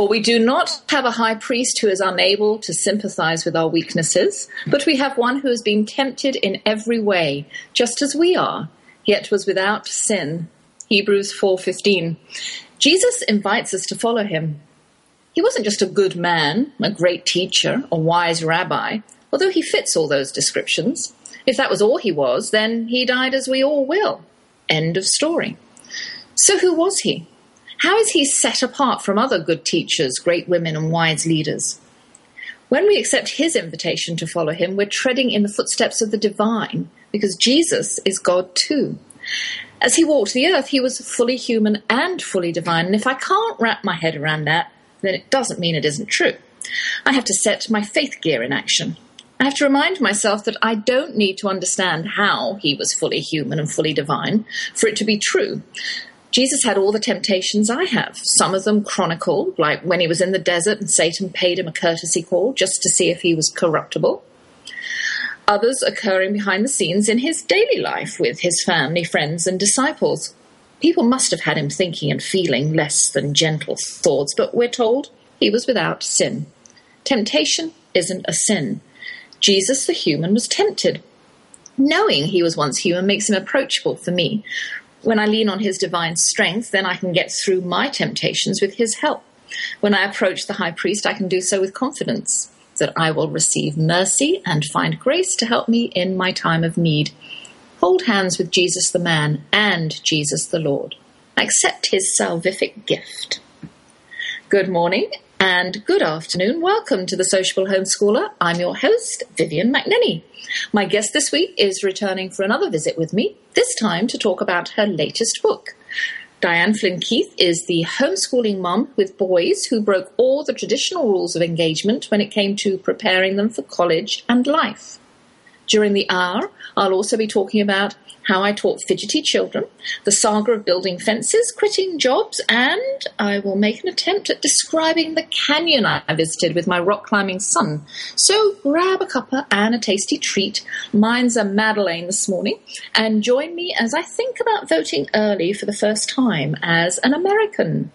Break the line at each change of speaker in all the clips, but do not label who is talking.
For we do not have a high priest who is unable to sympathize with our weaknesses, but we have one who has been tempted in every way, just as we are, yet was without sin. Hebrews 4:15. Jesus invites us to follow him. He wasn't just a good man, a great teacher, a wise rabbi, although he fits all those descriptions. If that was all he was, then he died as we all will. End of story. So who was he? How is he set apart from other good teachers, great women, and wise leaders? When we accept his invitation to follow him, we're treading in the footsteps of the divine, because Jesus is God too. As he walked the earth, he was fully human and fully divine, and if I can't wrap my head around that, then it doesn't mean it isn't true. I have to set my faith gear in action. I have to remind myself that I don't need to understand how he was fully human and fully divine for it to be true. Jesus had all the temptations I have, some of them chronicled, like when he was in the desert and Satan paid him a courtesy call just to see if he was corruptible. Others occurring behind the scenes in his daily life with his family, friends, and disciples. People must have had him thinking and feeling less than gentle thoughts, but we're told he was without sin. Temptation isn't a sin. Jesus, the human, was tempted. Knowing he was once human makes him approachable for me. When I lean on his divine strength, then I can get through my temptations with his help. When I approach the high priest, I can do so with confidence that I will receive mercy and find grace to help me in my time of need. Hold hands with Jesus the man and Jesus the Lord. Accept his salvific gift. Good morning and good afternoon. Welcome to the Sociable Homeschooler. I'm your host, Vivian McNinney. My guest this week is returning for another visit with me, this time to talk about her latest book. Diane Flynn Keith is the homeschooling mom with boys who broke all the traditional rules of engagement when it came to preparing them for college and life. During the hour, I'll also be talking about how I taught fidgety children, the saga of building fences, quitting jobs, and I will make an attempt at describing the canyon I visited with my rock climbing son. So grab a cuppa and a tasty treat. Mine's a Madeleine this morning, and join me as I think about voting early for the first time as an American.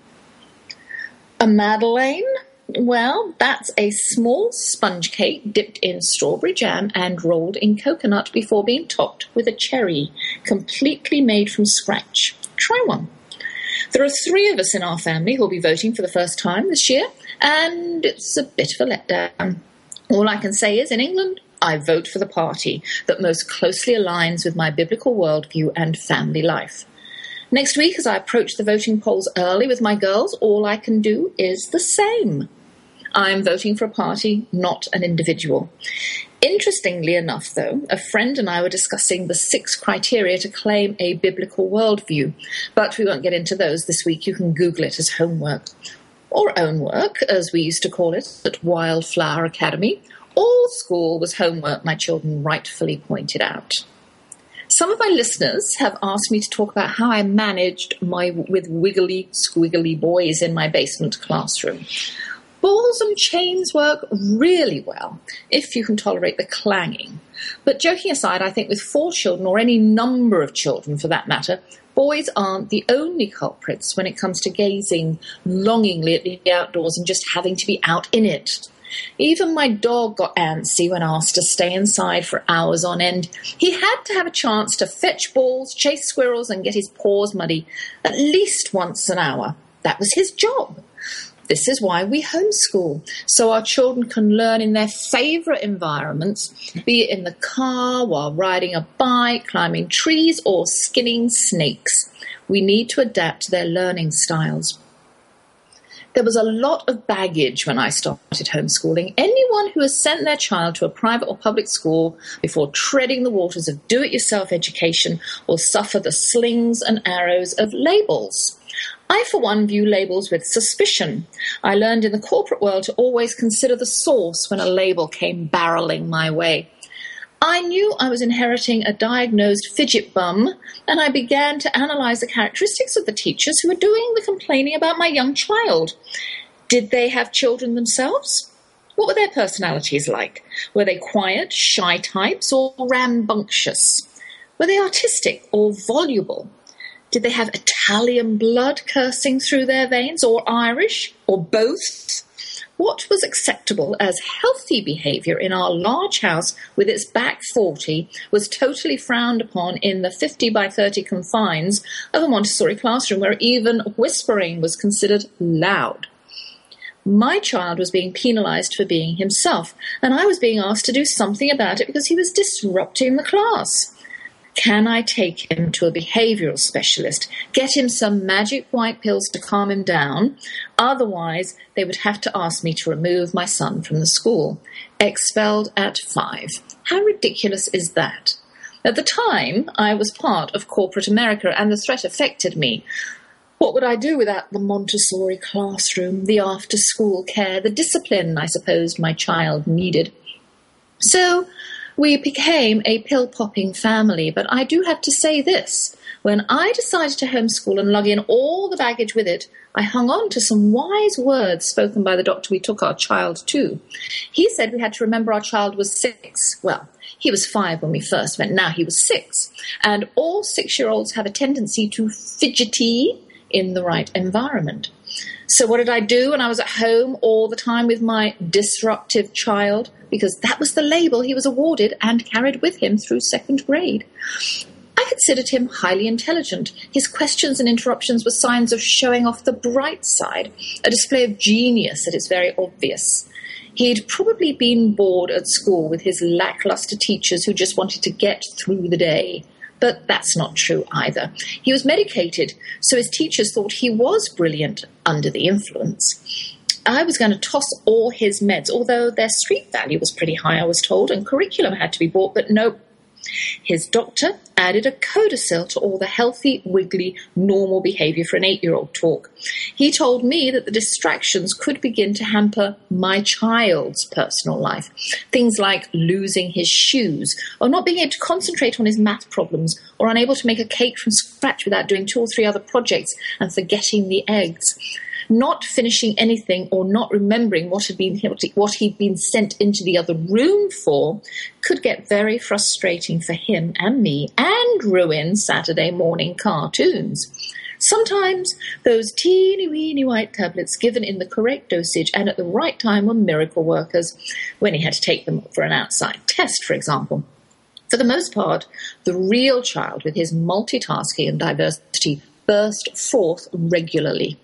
A Madeleine? Well, that's a small sponge cake dipped in strawberry jam and rolled in coconut before being topped with a cherry, completely made from scratch. Try one. There are three of us in our family who'll be voting for the first time this year, and it's a bit of a letdown. All I can say is, in England, I vote for the party that most closely aligns with my biblical worldview and family life. Next week, as I approach the voting polls early with my girls, all I can do is the same. I'm voting for a party, not an individual. Interestingly enough, though, a friend and I were discussing the six criteria to claim a biblical worldview, but we won't get into those this week. You can Google it as homework. Or own work, as we used to call it at Wildflower Academy. All school was homework, my children rightfully pointed out. Some of my listeners have asked me to talk about how I managed my with wiggly, squiggly boys in my basement classroom. Balls and chains work really well if you can tolerate the clanging. But joking aside, I think with four children, or any number of children for that matter, boys aren't the only culprits when it comes to gazing longingly at the outdoors and just having to be out in it. Even my dog got antsy when asked to stay inside for hours on end. He had to have a chance to fetch balls, chase squirrels, and get his paws muddy at least once an hour. That was his job. This is why we homeschool, so our children can learn in their favourite environments, be it in the car, while riding a bike, climbing trees, or skinning snakes. We need to adapt to their learning styles. There was a lot of baggage when I started homeschooling. Anyone who has sent their child to a private or public school before treading the waters of do it yourself education will suffer the slings and arrows of labels. I, for one, view labels with suspicion. I learned in the corporate world to always consider the source when a label came barreling my way. I knew I was inheriting a diagnosed fidget bum, and I began to analyze the characteristics of the teachers who were doing the complaining about my young child. Did they have children themselves? What were their personalities like? Were they quiet, shy types, or rambunctious? Were they artistic or voluble? Did they have Italian blood coursing through their veins, or Irish, or both? What was acceptable as healthy behaviour in our large house with its back 40 was totally frowned upon in the 50 by 30 confines of a Montessori classroom where even whispering was considered loud. My child was being penalised for being himself, and I was being asked to do something about it because he was disrupting the class. Can I take him to a behavioral specialist? Get him some magic white pills to calm him down? Otherwise, they would have to ask me to remove my son from the school. Expelled at five. How ridiculous is that? At the time, I was part of corporate America and the threat affected me. What would I do without the Montessori classroom, the after school care, the discipline I supposed my child needed? So we became a pill popping family, but I do have to say this. When I decided to homeschool and lug in all the baggage with it, I hung on to some wise words spoken by the doctor we took our child to. He said we had to remember our child was six. Well, he was five when we first met, now he was six. And all six year olds have a tendency to fidgety in the right environment. So, what did I do when I was at home all the time with my disruptive child? Because that was the label he was awarded and carried with him through second grade. I considered him highly intelligent. His questions and interruptions were signs of showing off the bright side, a display of genius that is very obvious. He'd probably been bored at school with his lackluster teachers who just wanted to get through the day. But that's not true either. He was medicated, so his teachers thought he was brilliant under the influence. I was going to toss all his meds, although their street value was pretty high, I was told, and curriculum had to be bought, but no, his doctor added a codicil to all the healthy, wiggly, normal behavior for an eight year old talk. He told me that the distractions could begin to hamper my child's personal life. Things like losing his shoes, or not being able to concentrate on his math problems, or unable to make a cake from scratch without doing two or three other projects and forgetting the eggs not finishing anything or not remembering what had been what he'd been sent into the other room for could get very frustrating for him and me and ruin Saturday morning cartoons. Sometimes those teeny weeny white tablets given in the correct dosage and at the right time were miracle workers when he had to take them for an outside test, for example. For the most part, the real child with his multitasking and diversity burst forth regularly.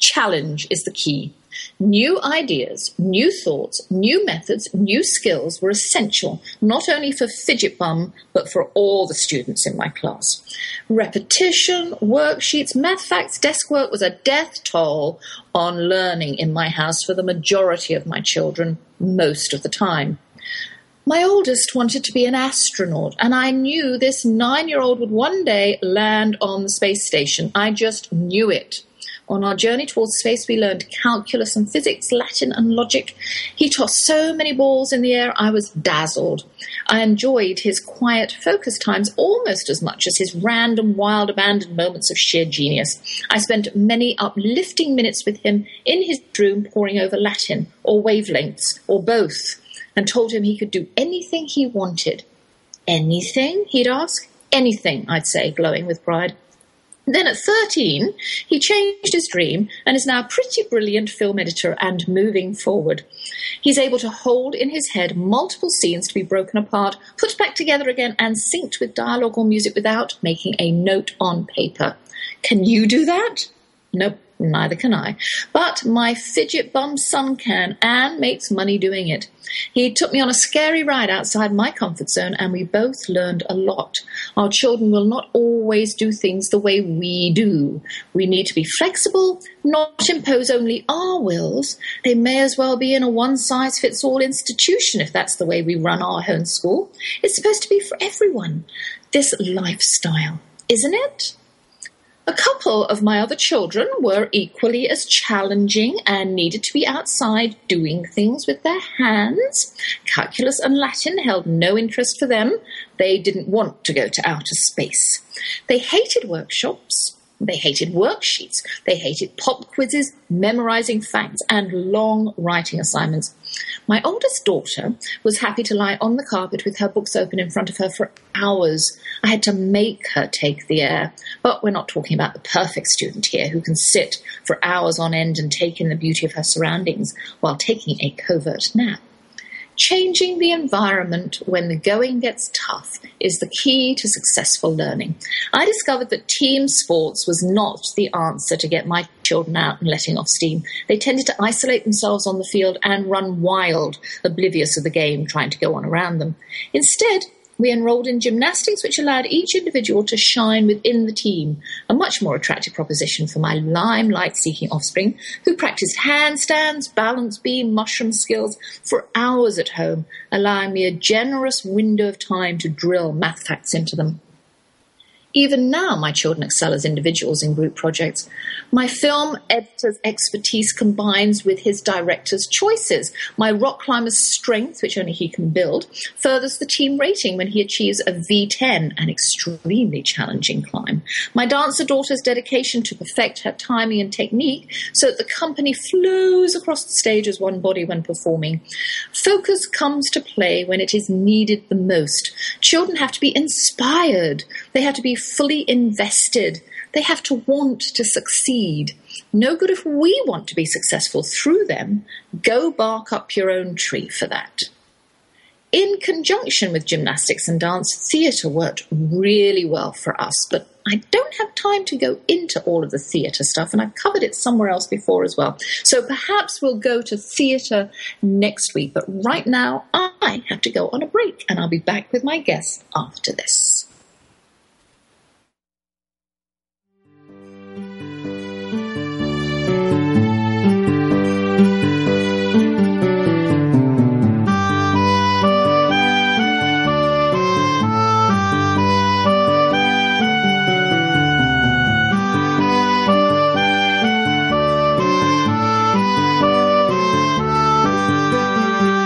Challenge is the key. New ideas, new thoughts, new methods, new skills were essential, not only for Fidget Bum, but for all the students in my class. Repetition, worksheets, math facts, desk work was a death toll on learning in my house for the majority of my children, most of the time. My oldest wanted to be an astronaut, and I knew this nine year old would one day land on the space station. I just knew it. On our journey towards space, we learned calculus and physics, Latin and logic. He tossed so many balls in the air, I was dazzled. I enjoyed his quiet, focused times almost as much as his random, wild, abandoned moments of sheer genius. I spent many uplifting minutes with him in his room poring over Latin, or wavelengths, or both, and told him he could do anything he wanted. Anything? he'd ask. Anything, I'd say, glowing with pride. Then at 13, he changed his dream and is now a pretty brilliant film editor and moving forward. He's able to hold in his head multiple scenes to be broken apart, put back together again, and synced with dialogue or music without making a note on paper. Can you do that? Nope. Neither can I. But my fidget bum son can and makes money doing it. He took me on a scary ride outside my comfort zone and we both learned a lot. Our children will not always do things the way we do. We need to be flexible, not impose only our wills. They may as well be in a one size fits all institution if that's the way we run our home school. It's supposed to be for everyone. This lifestyle, isn't it? A couple of my other children were equally as challenging and needed to be outside doing things with their hands. Calculus and Latin held no interest for them. They didn't want to go to outer space. They hated workshops. They hated worksheets. They hated pop quizzes, memorizing facts, and long writing assignments. My oldest daughter was happy to lie on the carpet with her books open in front of her for hours. I had to make her take the air. But we're not talking about the perfect student here who can sit for hours on end and take in the beauty of her surroundings while taking a covert nap. Changing the environment when the going gets tough is the key to successful learning. I discovered that team sports was not the answer to get my children out and letting off steam. They tended to isolate themselves on the field and run wild, oblivious of the game trying to go on around them. Instead, we enrolled in gymnastics, which allowed each individual to shine within the team, a much more attractive proposition for my limelight seeking offspring who practiced handstands, balance beam, mushroom skills for hours at home, allowing me a generous window of time to drill math facts into them. Even now, my children excel as individuals in group projects. My film editor's expertise combines with his director's choices. My rock climber's strength, which only he can build, furthers the team rating when he achieves a V10, an extremely challenging climb. My dancer daughter's dedication to perfect her timing and technique so that the company flows across the stage as one body when performing. Focus comes to play when it is needed the most. Children have to be inspired. They have to be fully invested. They have to want to succeed. No good if we want to be successful through them. Go bark up your own tree for that. In conjunction with gymnastics and dance, theatre worked really well for us, but I don't have time to go into all of the theatre stuff, and I've covered it somewhere else before as well. So perhaps we'll go to theatre next week, but right now I have to go on a break, and I'll be back with my guests after this.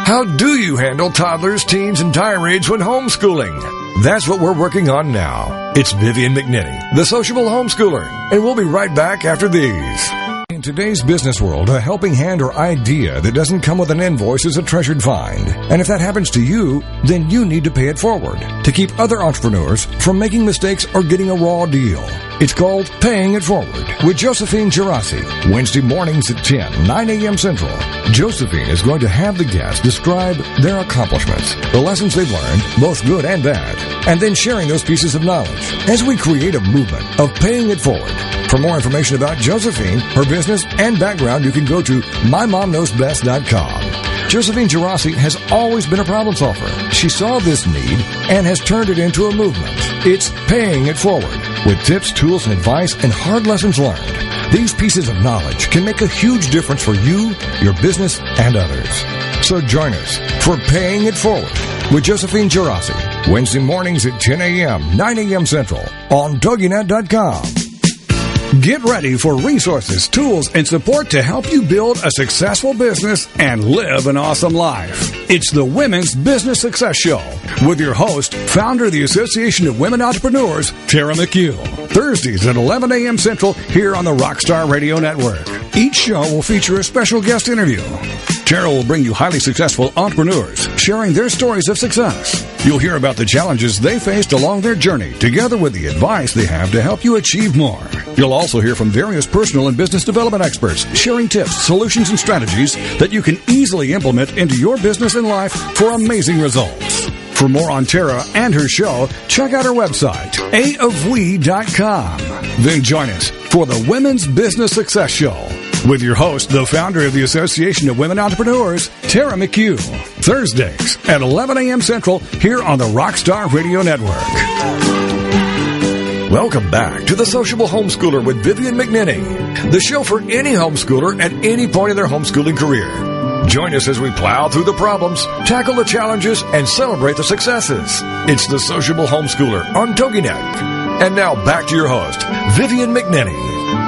How do you handle toddlers, teens, and tirades when homeschooling? That's what we're working on now. It's Vivian McNinney, the sociable homeschooler, and we'll be right back after these. In today's business world, a helping hand or idea that doesn't come with an invoice is a treasured find. And if that happens to you, then you need to pay it forward to keep other entrepreneurs from making mistakes or getting a raw deal. It's called Paying It Forward with Josephine Girassi, Wednesday mornings at 10, 9 a.m. Central. Josephine is going to have the guests describe their accomplishments, the lessons they've learned, both good and bad, and then sharing those pieces of knowledge as we create a movement of paying it forward. For more information about Josephine, her business, and background, you can go to mymomknowsbest.com. Josephine Girassi has always been a problem solver. She saw this need and has turned it into a movement. It's paying it forward with tips, tools, and advice and hard lessons learned. These pieces of knowledge can make a huge difference for you, your business, and others. So join us for Paying It Forward with Josephine Girassi, Wednesday mornings at 10 a.m., 9 a.m. Central on TogiNet.com. Get ready for resources, tools, and support to help you build a successful business and live an awesome life. It's the Women's Business Success Show with your host, founder of the Association of Women Entrepreneurs, Tara McHugh. Thursdays at 11 a.m. Central here on the Rockstar Radio Network. Each show will feature a special guest interview. Tara will bring you highly successful entrepreneurs sharing their stories of success. You'll hear about the challenges they faced along their journey, together with the advice they have to help you achieve more. You'll also hear from various personal and business development experts sharing tips, solutions, and strategies that you can easily implement into your business and life for amazing results. For more on Tara and her show, check out her website, aofwe.com. Then join us for the Women's Business Success Show with your host, the founder of the Association of Women Entrepreneurs, Tara McHugh. Thursdays at 11 a.m. Central here on the Rockstar Radio Network. Welcome back to the Sociable Homeschooler with Vivian McNinney, the show for any homeschooler at any point in their homeschooling career. Join us as we plow through the problems, tackle the challenges, and celebrate the successes. It's the Sociable Homeschooler on TogiNet. And now back to your host, Vivian McNinney.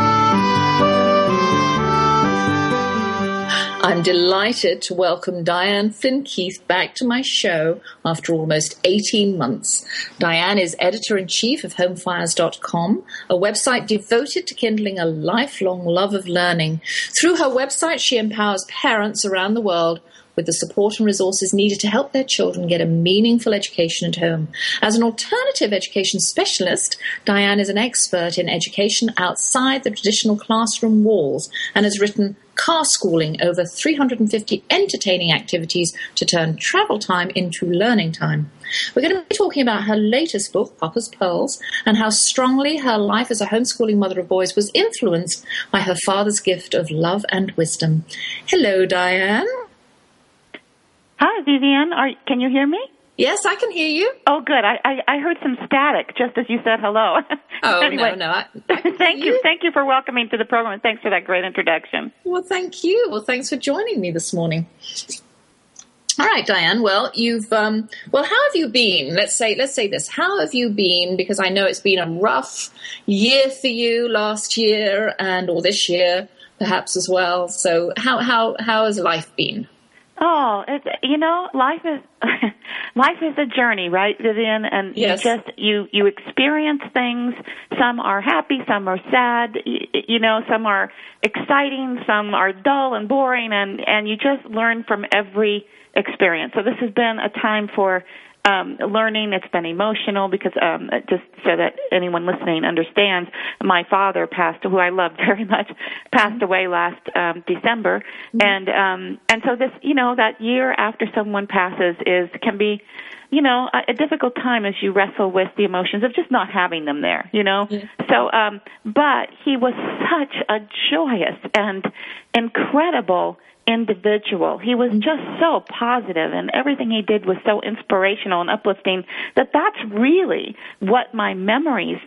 I'm delighted to welcome Diane Flynn Keith back to my show after almost 18 months. Diane is editor in chief of homefires.com, a website devoted to kindling a lifelong love of learning. Through her website, she empowers parents around the world with the support and resources needed to help their children get a meaningful education at home. As an alternative education specialist, Diane is an expert in education outside the traditional classroom walls and has written Carschooling over 350 entertaining activities to turn travel time into learning time. We're going to be talking about her latest book, Papa's Pearls, and how strongly her life as a homeschooling mother of boys was influenced by her father's gift of love and wisdom. Hello, Diane.
Hi, Vivian. Are, can you hear me?
Yes, I can hear you.
Oh, good. I, I, I heard some static just as you said hello.
Oh anyway, no, no. I, I
thank you.
you.
Thank you for welcoming to the program, and thanks for that great introduction.
Well, thank you. Well, thanks for joining me this morning. All right, Diane. Well, you've um, well, how have you been? Let's say let's say this. How have you been? Because I know it's been a rough year for you last year and or this year, perhaps as well. So, how how how has life been?
Oh, it's, you know, life is life is a journey, right, Vivian? And
yes.
you just you you experience things. Some are happy, some are sad. You, you know, some are exciting, some are dull and boring, and and you just learn from every experience. So this has been a time for um, learning. It's been emotional because um, just so that anyone listening understands, my father passed, who I loved very much, passed away last um, December, mm-hmm. and um, and so this, you know, that year after someone passes is can be you know, a, a difficult time as you wrestle with the emotions of just not having them there, you know.
Yeah.
So, um, but he was such a joyous and incredible individual. He was just so positive and everything he did was so inspirational and uplifting that that's really what my memories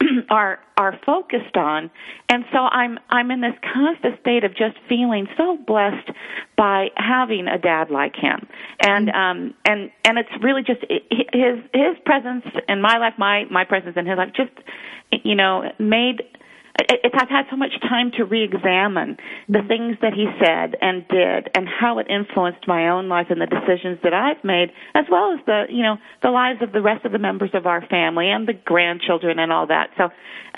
are are focused on. And so i'm i'm in this constant state of just feeling so blessed by having a dad like him. And um and and it's really just his his presence in my life my my presence in his life just you know made it, I've had so much time to re-examine the things that he said and did, and how it influenced my own life and the decisions that I've made, as well as the you know the lives of the rest of the members of our family and the grandchildren and all that. So,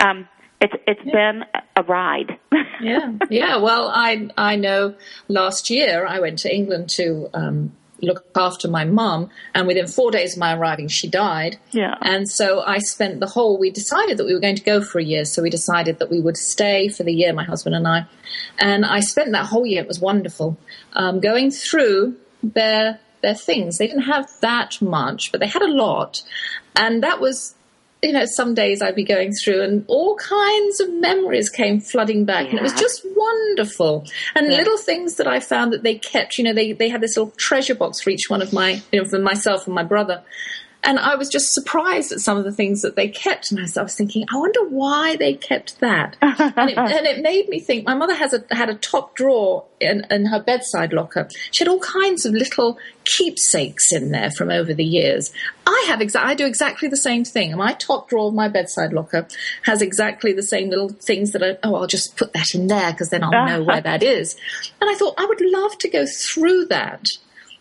um, it's it's yeah. been a ride.
yeah, yeah. Well, I I know last year I went to England to um, look after my mum. And within four days of my arriving, she died.
Yeah.
And so I spent the whole, we decided that we were going to go for a year. So we decided that we would stay for the year, my husband and I. And I spent that whole year, it was wonderful, um, going through their, their things. They didn't have that much, but they had a lot. And that was you know, some days I'd be going through and all kinds of memories came flooding back. Yeah. And it was just wonderful. And yeah. little things that I found that they kept, you know, they, they had this little treasure box for each one of my, you know, for myself and my brother. And I was just surprised at some of the things that they kept. And I was thinking, I wonder why they kept that. and, it, and, it, made me think my mother has a, had a top drawer in, in her bedside locker. She had all kinds of little keepsakes in there from over the years. I have exa- I do exactly the same thing. My top drawer of my bedside locker has exactly the same little things that I, oh, I'll just put that in there because then I'll know where that is. And I thought I would love to go through that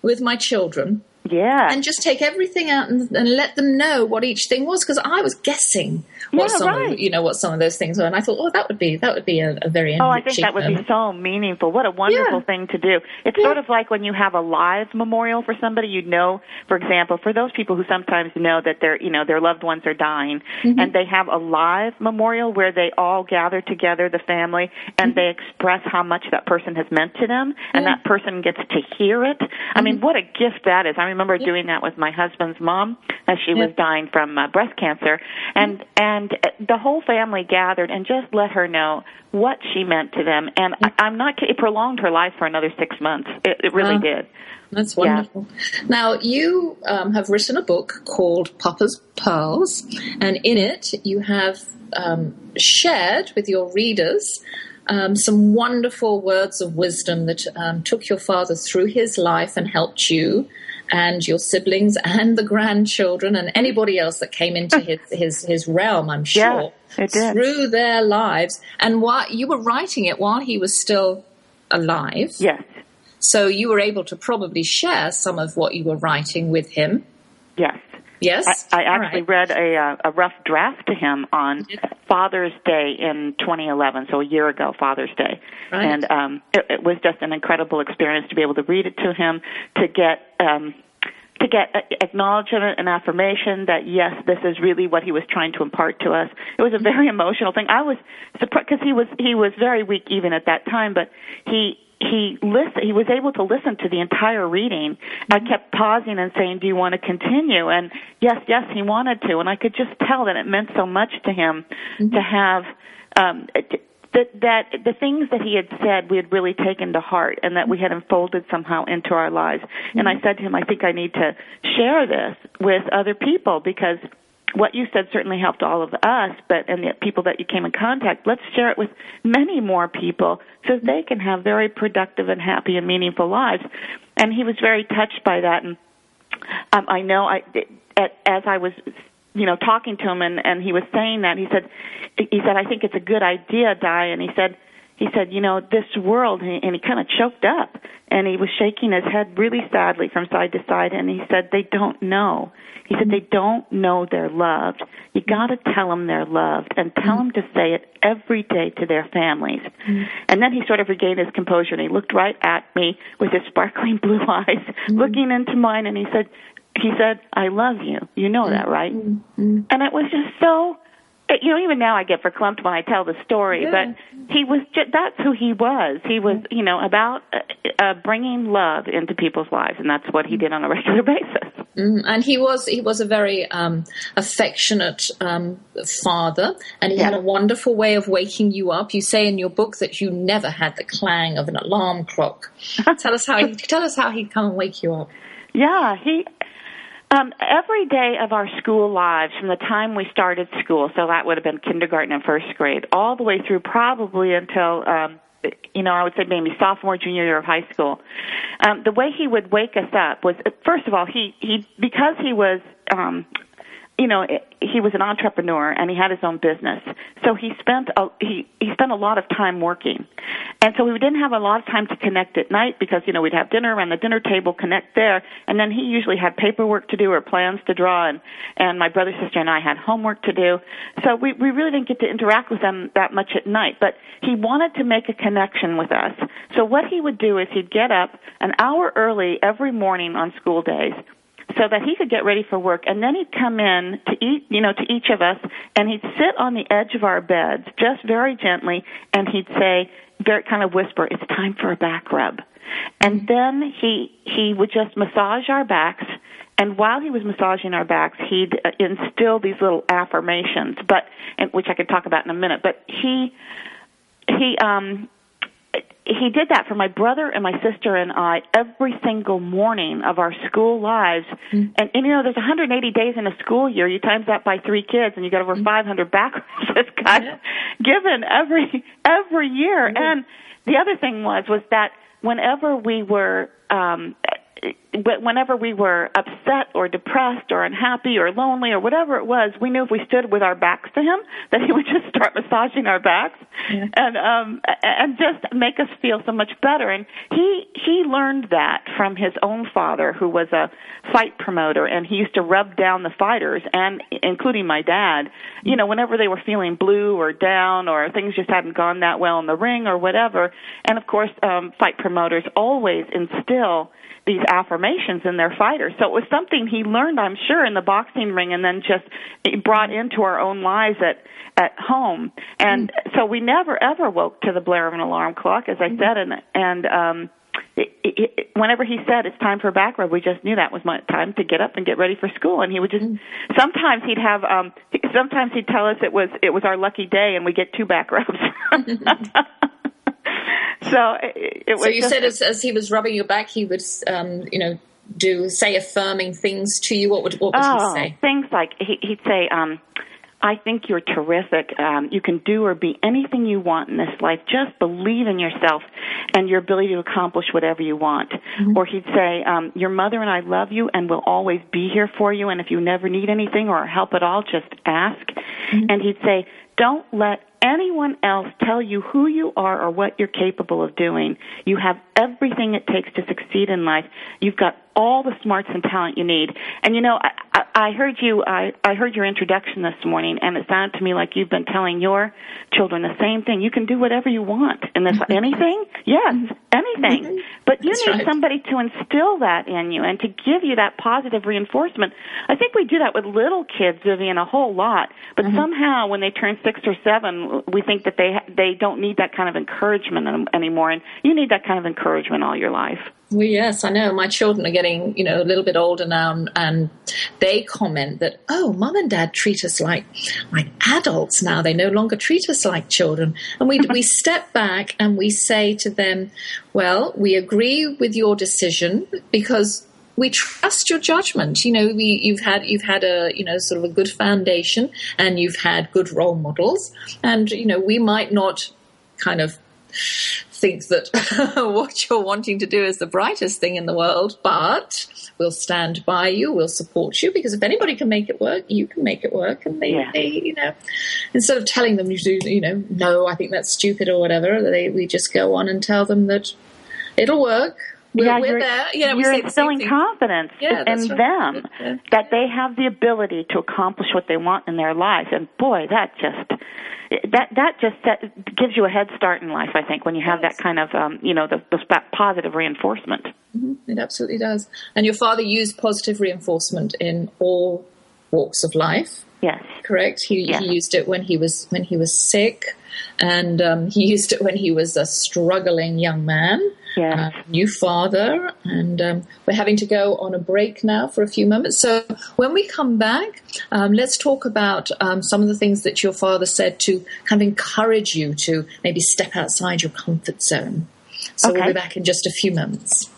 with my children
yeah.
And just take everything out and, and let them know what each thing was because I was guessing what
yeah,
some
right.
of, you know what some of those things were and I thought oh that would be that would be a, a very
Oh, I think that would
moment.
be so meaningful. What a wonderful
yeah.
thing to do. It's yeah. sort of like when you have a live memorial for somebody you know, for example, for those people who sometimes know that their you know their loved ones are dying
mm-hmm.
and they have a live memorial where they all gather together the family and mm-hmm. they express how much that person has meant to them and that person gets to hear it. I mean,
mm-hmm.
what a gift that is. I remember doing that with my husband's mom as she was dying from uh, breast cancer, and and the whole family gathered and just let her know what she meant to them. And I, I'm not. It prolonged her life for another six months. It, it really
Wow.
did.
That's wonderful. Now, you um, have written a book called Papa's Pearls, and in it you have um, shared with your readers um, some wonderful words of wisdom that um, took your father through his life and helped you and your siblings and the grandchildren and anybody else that came into his, his, his realm, I'm
Yeah,
sure,
did.
through their lives. And while you were writing it while he was still alive.
Yes.
So you were able to probably share some of what you were writing with him.
Yes.
Yes,
I, I actually
right.
read a uh, a rough draft to him on Father's Day in 2011, so a year ago, Father's Day,
Right.
and um, it, it was just an incredible experience to be able to read it to him, to get um, to get a- acknowledgement and affirmation that yes, this is really what he was trying to impart to us. It was a very emotional thing. I was surprised because he was he was very weak even at that time, but he he listen he was able to listen to the entire reading. I kept pausing and saying, "Do you want to continue?" And yes, yes, he wanted to, and I could just tell that it meant so much to him to have um that that the things that he had said we had really taken to heart and that we had unfolded somehow into our lives. And I said to him, I think I need to share this with other people because what you said certainly helped all of us, but and the people that you came in contact, let's share it with many more people so they can have very productive and happy and meaningful lives. And he was very touched by that and um, I know I at, as I was you know talking to him and and he was saying that. He said he said I think it's a good idea Di. And he said he said you know this world and he, he kind of choked up and he was shaking his head really sadly from side to side and he said they don't know. He said mm-hmm. they don't know they're loved. You mm-hmm. got to tell them they're loved and tell mm-hmm. them to say it every day to their families. And then he sort of regained his composure and he looked right at me with his sparkling blue eyes looking into mine and he said he said i love you you know that right and it was just so you know even now i get verklempt when i tell the story
Yeah.
but he was just that's who he was he was you know about uh, uh, bringing love into people's lives and that's what he did on a regular basis
Mm, and he was he was a very um, affectionate um, father, and he had a wonderful way of waking you up. You say in your book that you never had the clang of an alarm clock. tell us how he, tell us how he'd come and wake you up.
Yeah, he. Um, every day of our school lives, from the time we started school, so that would have been kindergarten and first grade, all the way through probably until, um, you know, I would say maybe sophomore, junior year of high school. Um, the way he would wake us up was, first of all, he he because he was. Um, you know he was an entrepreneur and he had his own business. So he spent a he he spent a lot of time working. And so we didn't have a lot of time to connect at night because you know we'd have dinner around the dinner table connect there. And then he usually had paperwork to do or plans to draw. And and my brother sister and I had homework to do. So we we really didn't get to interact with them that much at night. But he wanted to make a connection with us. So what he would do is he'd get up an hour early every morning on school days so that he could get ready for work. And then he'd come in to eat you know to each of us and he'd sit on the edge of our beds just very gently and he'd say very kind of whisper it's time for a back rub. And then he he would just massage our backs and while he was massaging our backs he'd uh, instill these little affirmations but and which I could talk about in a minute but he he um he did that for my brother and my sister and I every single morning of our school lives. Mm. And, and you know, there's 180 days in a school year. You times that by three kids, and you got over mm. 500 back rubs guys given every every year. Mm. And the other thing was was that whenever we were um, whenever we were upset or depressed or unhappy or lonely or whatever it was, we knew if we stood with our backs to him that he would just start massaging our backs and um and just make us feel so much better. And he he learned that from his own father who was a fight promoter and he used to rub down the fighters and including my dad, you know, whenever they were feeling blue or down or things just hadn't gone that well in the ring or whatever. And of course, um fight promoters always instill these affirmations in their fighters. So it was something he learned, I'm sure, in the boxing ring, and then just brought into our own lives at at home. And so we never ever woke to the blare of an alarm clock, as I said, and and um, it, it, whenever he said it's time for a back rub, we just knew that was my time to get up and get ready for school. And he would just sometimes he'd have um sometimes he'd tell us it was it was our lucky day and we get two back rubs. so it, it was.
So you
just,
said as, as he was rubbing your back, he would, um, you know, do say affirming things to you. What would what would
oh,
he say?
things like he, he'd say, um, "I think you're terrific. Um, you can do or be anything you want in this life. Just believe in yourself and your ability to accomplish whatever you want."
Mm-hmm.
Or he'd say, um, "Your mother and I love you and will always be here for you. And if you never need anything or help at all, just ask."
Mm-hmm.
And he'd say, "Don't let." Anyone else tell you who you are or what you're capable of doing. You have everything it takes to succeed in life. You've got all the smarts and talent you need. And you know, I, I, heard you. I, I heard your introduction this morning, and it sounded to me like you've been telling your children the same thing. You can do whatever you want in this. anything? Yes, mm-hmm. Anything. Mm-hmm. But you
That's
need
right.
somebody to instill that in you and to give you that positive reinforcement. I think we do that with little kids, Vivian, a whole lot. But mm-hmm. somehow, when they turn six or seven, we think that they they don't need that kind of encouragement anymore. And you need that kind of encouragement all your life.
Well, yes, I know. My children are getting, you know, a little bit older now, and, and they comment that, "Oh, mum and dad treat us like like adults now. They no longer treat us like children." And we we step back and we say to them, "Well, we agree with your decision because." We trust your judgment. You know, we, you've had you've had a you know sort of a good foundation, and you've had good role models, and you know we might not kind of think that what you're wanting to do is the brightest thing in the world, but we'll stand by you, we'll support you, because if anybody can make it work, you can make it work. And they,
Yeah.
they you know, instead of telling them, you do, you know, no, I think that's stupid or whatever, they, we just go on and tell them that it'll work. We're,
yeah,
we're
you're,
there. You know,
you're
say the
instilling confidence
Yeah,
in
right.
them
Yeah.
that they have the ability to accomplish what they want in their lives. And boy, that just that that just set, gives you a head start in life. I think when you have that kind of um, you know the, the that positive reinforcement.
It absolutely does. And your father used positive reinforcement in all walks of life.
Yes.
correct he,
Yeah.
he used it when he was when he was sick and um, he used it when he was a struggling young man
Yes.
uh, new father and um, we're having to go on a break now for a few moments. So when we come back um, let's talk about um, some of the things that your father said to kind of encourage you to maybe step outside your comfort zone. So we'll be back in just a few moments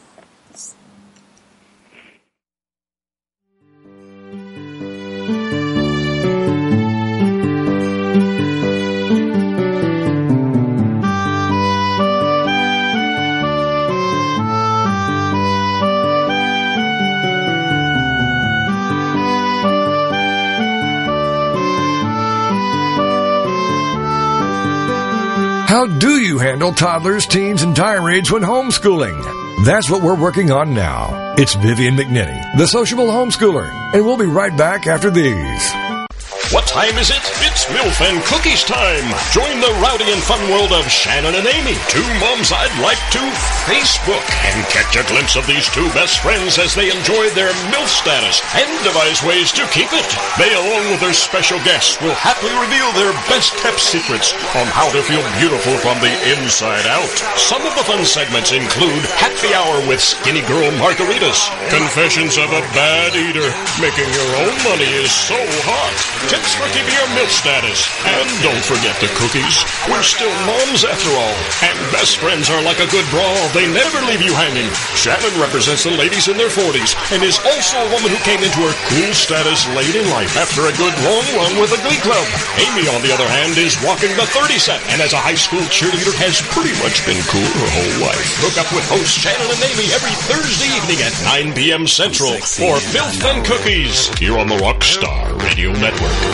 How do you handle toddlers, teens, and tirades when homeschooling? That's what we're working on now. It's Vivian McNinney, the sociable homeschooler, and we'll be right back after these.
What time is it? It's MILF and Cookies time. Join the rowdy and fun world of Shannon and Amy, two moms I'd like to Facebook, and catch a glimpse of these two best friends as they enjoy their MILF status and devise ways to keep it. They, along with their special guests, will happily reveal their best kept secrets on how to feel beautiful from the inside out. Some of the fun segments include Happy Hour with Skinny Girl Margaritas, Confessions of a Bad Eater, Making Your Own Money is So Hot, Tips for Keeping Your MILF status, and don't forget the cookies. We're still moms after all, and best friends are like a good brawl. They never leave you hanging. Shannon represents the ladies in their 40s and is also a woman who came into her cool status late in life after a good long run with the Glee Club. Amy, on the other hand, is walking the 30 set and as a high school cheerleader has pretty much been cool her whole life. Hook up with hosts Shannon and Amy every Thursday evening at 9 p.m. Central for Milk and Cookies here on the Rockstar Radio Network.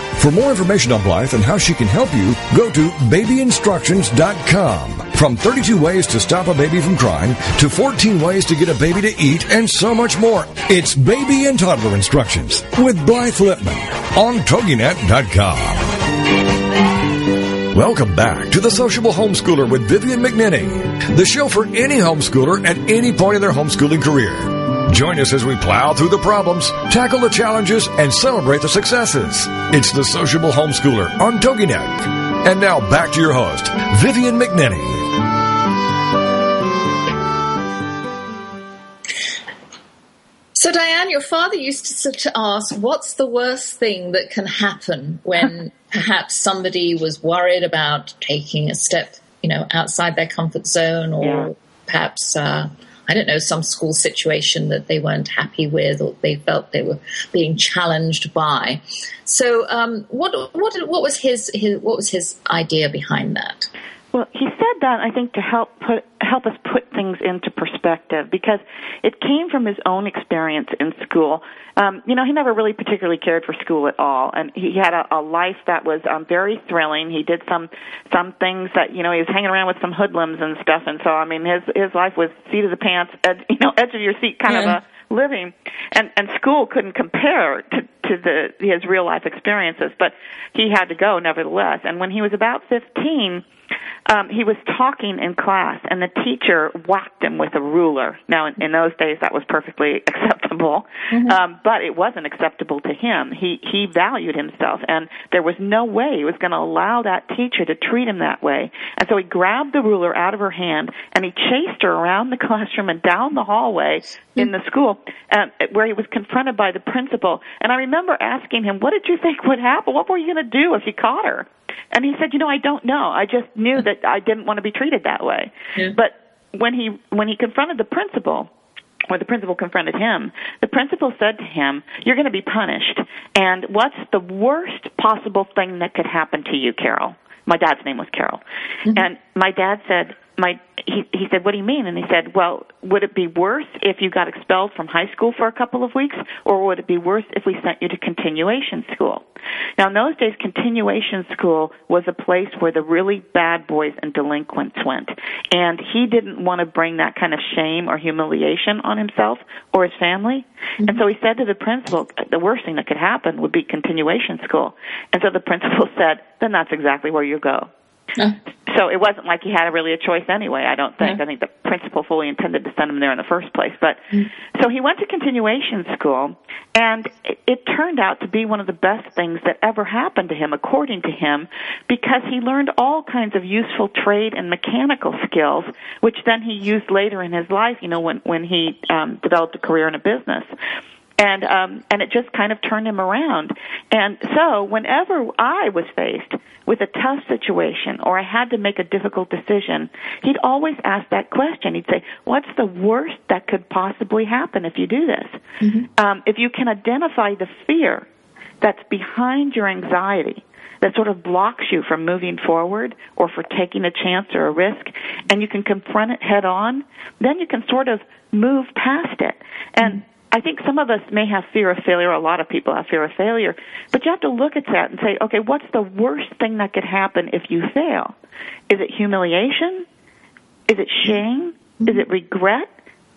For more information on Blythe and how she can help you, go to babyinstructions.com. From 32 ways to stop a baby from crying to 14 ways to get a baby to eat and so much more. It's Baby and Toddler Instructions with Blythe Lipman on TogiNet.com. Welcome back to The Sociable Homeschooler with Vivian McNinney, the show for any homeschooler at any point in their homeschooling career. Join us as we plow through the problems, tackle the challenges, and celebrate the successes. It's The Sociable Homeschooler on TogiNet. And now back to your host, Vivian McNinney.
So, Diane, your father used to, to ask, what's the worst thing that can happen when perhaps somebody was worried about taking a step, you know, outside their comfort zone or
Yeah.
perhaps, uh, I don't know, some school situation that they weren't happy with or they felt they were being challenged by. So, um, what, what, what was his, his, what was his idea behind that?
Well, he said that I think to help put help us put things into perspective because it came from his own experience in school. Um, you know, he never really particularly cared for school at all, and he had a, a life that was um, very thrilling. He did some some things that you know he was hanging around with some hoodlums and stuff, and so I mean his his life was seat of the pants, ed, you know, edge of your seat kind
Yeah.
of a living and and school couldn't compare to to the his real life experiences but he had to go nevertheless and when he was about 15 um he was talking in class and the teacher whacked him with a ruler. Now in, in those days that was perfectly acceptable um but it wasn't acceptable to him. He he valued himself and there was no way he was going to allow that teacher to treat him that way. And so he grabbed the ruler out of her hand and he chased her around the classroom and down the hallway in the school um, where he was confronted by the principal. And i remember asking him what did you think would happen? What were you going to do if you caught her and he said you know i don't know i just knew that i didn't want to be treated that way
Yeah.
but when he when he confronted the principal or the principal confronted him, the principal said to him, You're going to be punished. And what's the worst possible thing that could happen to you, Carol? My dad's name was Carol. Mm-hmm. And my dad said, my he he said, "What do you mean?" And he said, "Well, would it be worse if you got expelled from high school for a couple of weeks, or would it be worse if we sent you to continuation school?" Now, in those days, continuation school was a place where the really bad boys and delinquents went, and he didn't want to bring that kind of shame or humiliation on himself or his family. Mm-hmm. And so he said to the principal, "The worst thing that could happen would be continuation school." And so the principal said, "Then that's exactly where you go." So it wasn't like he had really a choice anyway. I don't think.
Yeah.
I think the principal fully intended to send him there in the first place. But so he went to continuation school, and it, it turned out to be one of the best things that ever happened to him, according to him, because he learned all kinds of useful trade and mechanical skills, which then he used later in his life. You know, when when he um, developed a career in a business and um and it just kind of turned him around. And so whenever i was faced with a tough situation or i had to make a difficult decision he'd always ask that question. He'd say what's the worst that could possibly happen if you do this? Um if you can identify the fear that's behind your anxiety that sort of blocks you from moving forward or for taking a chance or a risk and you can confront it head on then you can sort of move past it. And I think some of us may have fear of failure. A lot of people have fear of failure. But you have to look at that and say, okay, what's the worst thing that could happen if you fail? Is it humiliation? Is it shame? Is it regret?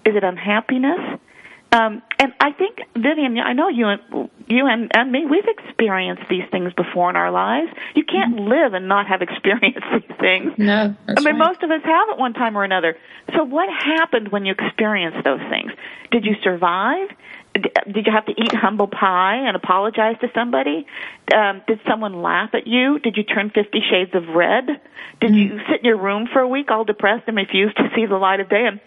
Is it unhappiness? Um, and I think, Vivian, I know you and you and, and me, we've experienced these things before in our lives. You can't live and not have experienced these things.
No,
I mean, most of us have at one time or another. So, what happened when you experienced those things? Did you survive? Did you have to eat humble pie and apologize to somebody? Um, did someone laugh at you? Did you turn Fifty Shades of Red? Did you sit in your room for a week all depressed and refuse to see the light of day? And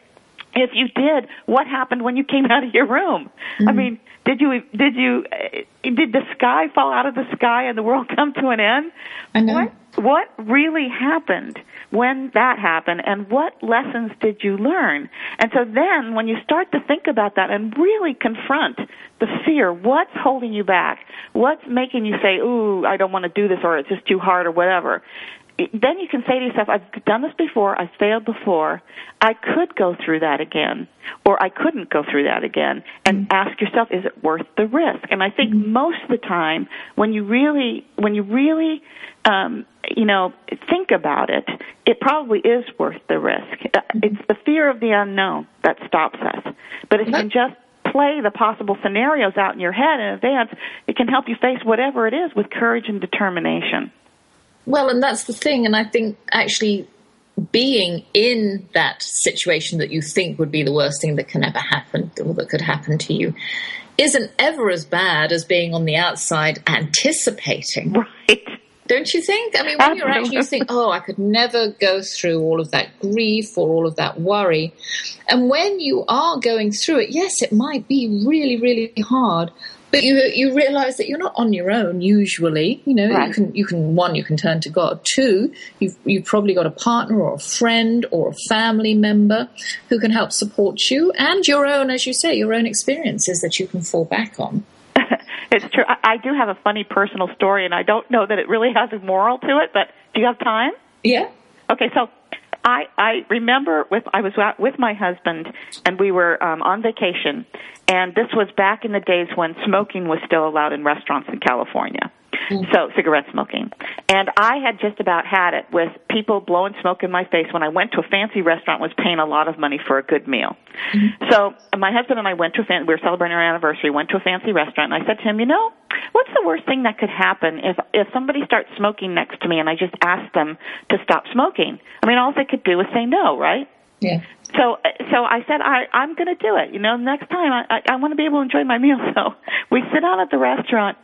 if you did, what happened when you came out of your room? I mean, did you did you uh, did the sky fall out of the sky and the world come to an end?
I know.
What what really happened when that happened and what lessons did you learn? And so then when you start to think about that and really confront the fear, what's holding you back? What's making you say, "Ooh, I don't want to do this or it's just too hard or whatever?" Then you can say to yourself, I've done this before, I've failed before, I could go through that again, or I couldn't go through that again, and mm-hmm. ask yourself, is it worth the risk? And I think mm-hmm. most of the time, when you really, when you really, um, you know, think about it, it probably is worth the risk. Mm-hmm. It's the fear of the unknown that stops us. But if you can just play the possible scenarios out in your head in advance, it can help you face whatever it is with courage and determination.
Well, and that's the thing. And I think actually being in that situation that you think would be the worst thing that can ever happen or that could happen to you isn't ever as bad as being on the outside anticipating.
Right.
Don't you think? I mean, when you're actually think, oh, I could never go through all of that grief or all of that worry. And when you are going through it, yes, it might be really, really hard. But you you realize that you're not on your own. Usually, you know, right. you can you can one you can turn to God. Two, you've you've probably got a partner or a friend or a family member who can help support you, and your own, as you say, your own experiences that you can fall back on.
It's true. I, I do have a funny personal story, and I don't know that it really has a moral to it. But do you have time?
Yeah.
Okay, so I I remember with I was with my husband, and we were um, on vacation, and this was back in the days when smoking was still allowed in restaurants in California. Mm-hmm. So cigarette smoking. And I had just about had it with people blowing smoke in my face when I went to a fancy restaurant was paying a lot of money for a good meal. Mm-hmm. So my husband and I went to a fan- we were celebrating our anniversary, went to a fancy restaurant and I said to him, "You know, what's the worst thing that could happen if if somebody starts smoking next to me and I just ask them to stop smoking? I mean, all they could do is say no, right?"
Yeah.
So, so I said, I, I'm going to do it. You know, next time I, I, I want to be able to enjoy my meal. So we sit down at the restaurant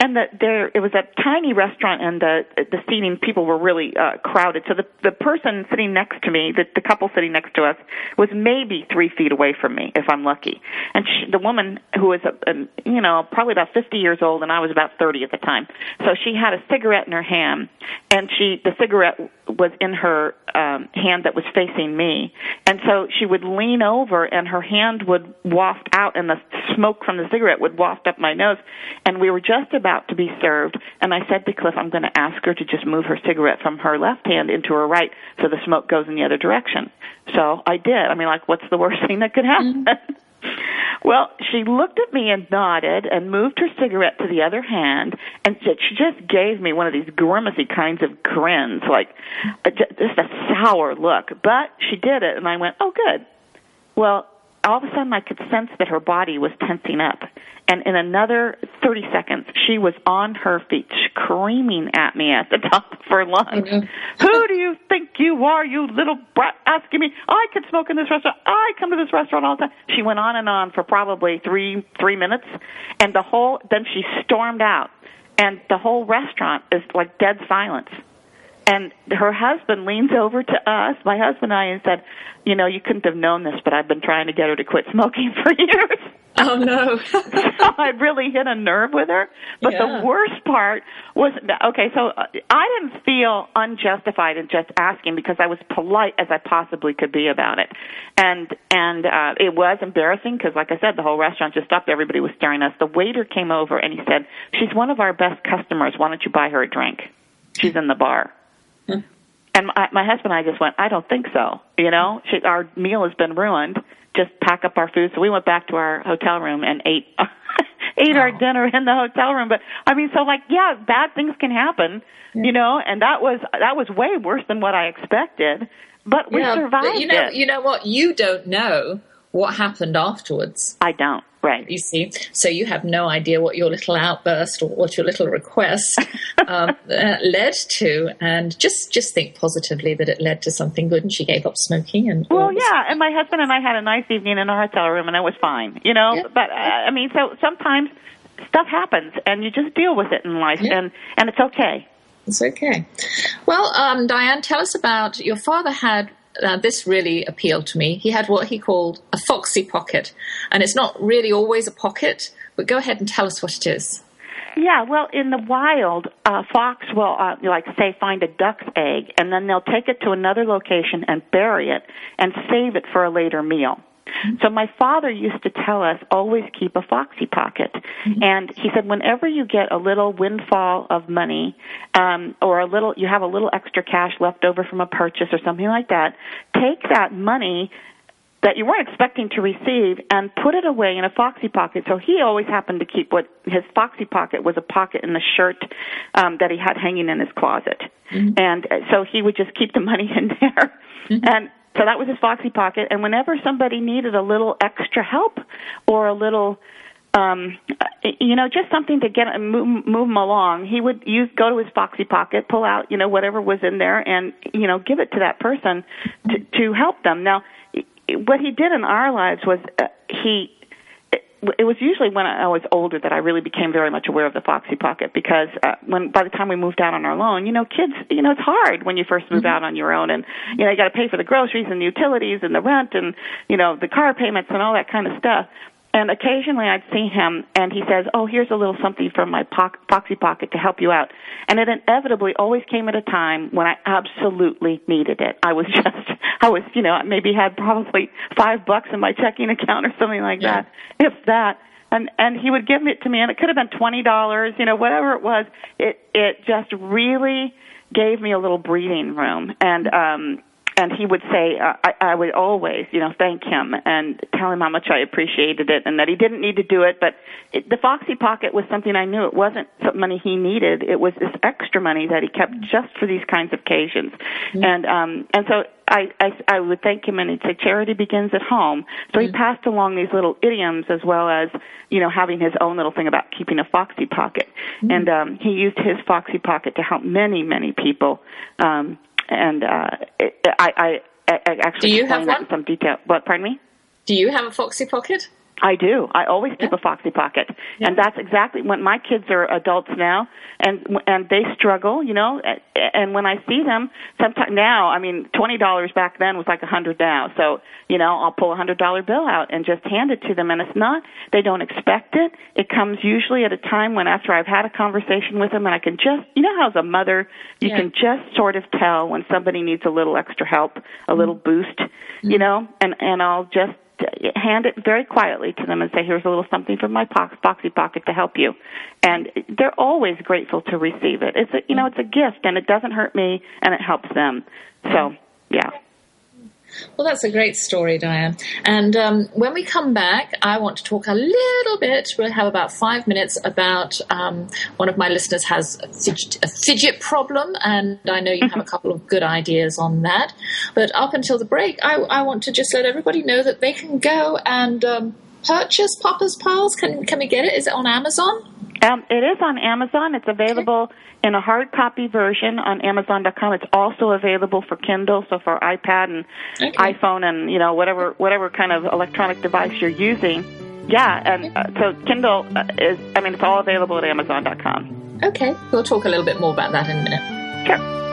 and the, there it was a tiny restaurant and the the seating people were really uh, crowded. So the the person sitting next to me the the couple sitting next to us was maybe three feet away from me if i'm lucky. And she, the woman who was a, a, you know probably about fifty years old and i was about thirty at the time. So she had a cigarette in her hand and she the cigarette was in her um hand that was facing me. And so she would lean over and her hand would waft out and the smoke from the cigarette would waft up my nose. And we were just about about to be served, and I said to Cliff, I'm going to ask her to just move her cigarette from her left hand into her right so the smoke goes in the other direction. So I did. I mean, like, what's the worst thing that could happen? Mm-hmm. Well, she looked at me and nodded and moved her cigarette to the other hand, and said, she just gave me one of these grimacy kinds of grins, like just a sour look. But she did it, and I went, "Oh, good." Well, all of a sudden, I could sense that her body was tensing up, and in another 30 seconds, she was on her feet, screaming at me at the top of her lungs. Mm-hmm. Who do you think you are, you little brat, asking me, I could smoke in this restaurant. I come to this restaurant all the time. She went on and on for probably three, three minutes, and the whole, then she stormed out, and the whole restaurant is like dead silence. And her husband leans over to us, my husband and I, and said, You know, you couldn't have known this, but I've been trying to get her to quit smoking for years.
Oh no!
so I really hit a nerve with her. But yeah. the worst part was okay. So uh, I didn't feel unjustified in just asking because I was polite as I possibly could be about it, and and uh, it was embarrassing because, like I said, the whole restaurant just stopped. Everybody was staring at us. The waiter came over and he said, "She's one of our best customers. Why don't you buy her a drink? She's in the bar." And my, my husband and I just went, I don't think so. You know, she, our meal has been ruined. Just pack up our food. So we went back to our hotel room and ate ate oh. our dinner in the hotel room. But I mean, so like, yeah, bad things can happen, yeah. you know. And that was that was way worse than what I expected. But we yeah, survived but
you know,
it.
You know what? You don't know what happened afterwards.
I don't. Right.
You see, so you have no idea what your little outburst or what your little request um, uh, led to, and just just think positively that it led to something good, and she gave up smoking. And
well, yeah, and my husband and I had a nice evening in our hotel room, and it was fine, you know. Yeah. But uh, I mean, so sometimes stuff happens, and you just deal with it in life, yeah. and and it's okay.
It's okay. Well, um, Diane, tell us about your father had now, this really appealed to me. He had what he called a foxy pocket, and it's not really always a pocket, but go ahead and tell us what it is.
Yeah, well, in the wild, a fox will, uh, like, say, find a duck's egg, and then they'll take it to another location and bury it and save it for a later meal. So my father used to tell us always keep a foxy pocket, mm-hmm. and he said whenever you get a little windfall of money, um, or a little you have a little extra cash left over from a purchase or something like that, take that money that you weren't expecting to receive and put it away in a foxy pocket. So he always happened to keep what his foxy pocket was a pocket in the shirt um, that he had hanging in his closet, mm-hmm. and uh, so he would just keep the money in there. Mm-hmm. And so that was his foxy pocket. And whenever somebody needed a little extra help or a little um you know just something to get move, move them along he would use go to his foxy pocket pull out you know whatever was in there and you know give it to that person to to help them now what he did in our lives was uh, he it was usually when I was older that I really became very much aware of the Foxy Pocket because uh, when by the time we moved out on our own, you know, kids, you know, it's hard when you first move mm-hmm. out on your own, and you know, you got to pay for the groceries and the utilities and the rent and you know the car payments and all that kind of stuff. And occasionally I'd see him and he says, Oh, here's a little something from my po- Foxy Pocket to help you out. And it inevitably always came at a time when I absolutely needed it. I was just, I was, you know, maybe had probably five bucks in my checking account or something like yeah. that, if that. And, and he would give it to me and it could have been $20, you know, whatever it was. It, it just really gave me a little breathing room. And, um, and he would say uh, I, I would always you know thank him and tell him how much I appreciated it and that he didn't need to do it but it, the foxy pocket was something I knew it wasn't money he needed it was this extra money that he kept just for these kinds of occasions mm-hmm. and um and so I, I I would thank him and he'd say charity begins at home so mm-hmm. he passed along these little idioms as well as you know having his own little thing about keeping a foxy pocket mm-hmm. and um he used his foxy pocket to help many many people um and uh, it, I, I, I actually
Do you have
one? in some detail. What? Pardon me.
Do you have a Foxy Pocket?
I do. I always keep yeah. a foxy pocket, yeah. and that's exactly when my kids are adults now, and and they struggle, you know. And when I see them, sometimes now, I mean, twenty dollars back then was like a hundred now. So you know, I'll pull a hundred dollar bill out and just hand it to them, and it's not they don't expect it. It comes usually at a time when after I've had a conversation with them, and I can just, you know, how as a mother, you yeah. can just sort of tell when somebody needs a little extra help, a little mm-hmm. boost, mm-hmm. you know, and and I'll just hand it very quietly to them and say, "Here's a little something from my po- foxy pocket to help you," and they're always grateful to receive it. It's a, you know, it's a gift, and it doesn't hurt me, and it helps them. So, yeah.
Well, that's a great story, Diane. And um, when we come back, I want to talk a little bit. We'll have about five minutes about um, one of my listeners has a fidget, a fidget, problem, and I know you have a couple of good ideas on that. But up until the break, I, I want to just let everybody know that they can go and um, purchase Papa's Pearls. Can can we get it? Is it on Amazon?
Um, it is on Amazon. It's available okay. in a hard copy version on Amazon.com. It's also available for Kindle, so for iPad and okay. iPhone and you know whatever whatever kind of electronic device you're using. Yeah, and uh, so Kindle uh, is. I mean, it's all available at Amazon.com.
Okay, we'll talk a little bit more about that in a minute.
Sure.